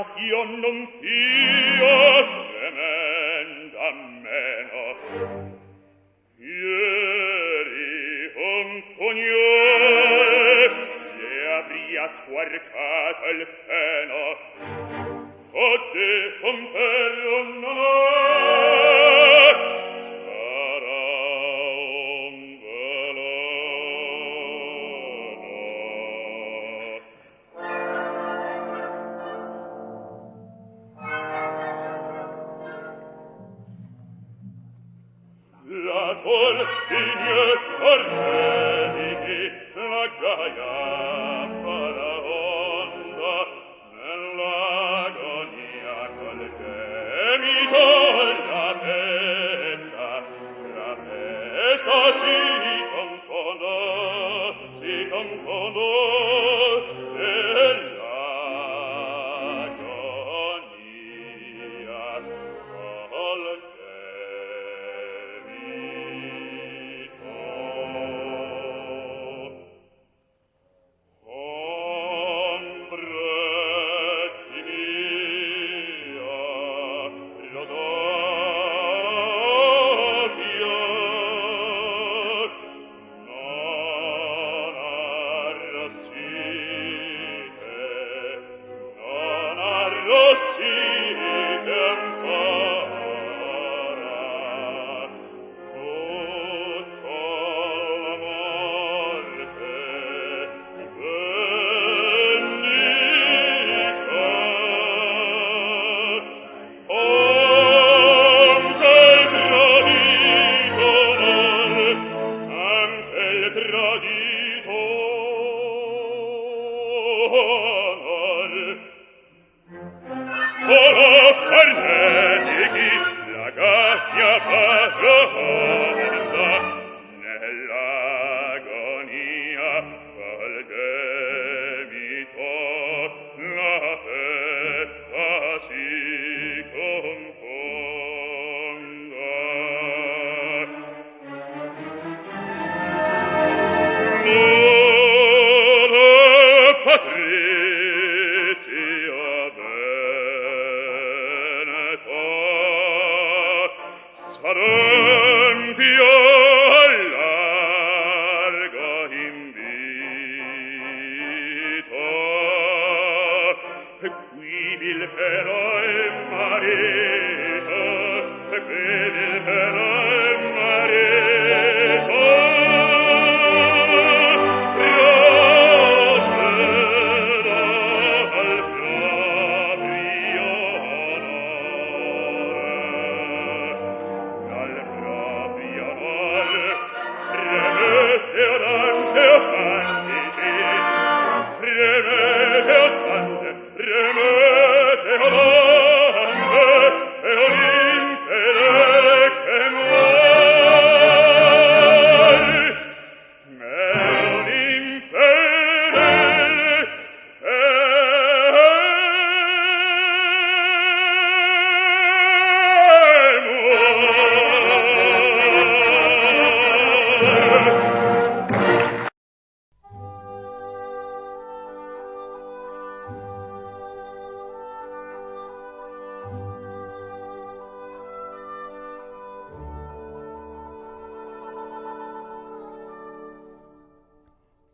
gratia non fio tremenda meno. Ieri un cognore le avria squarcata il seno. O te comperlo non è in oh. il vero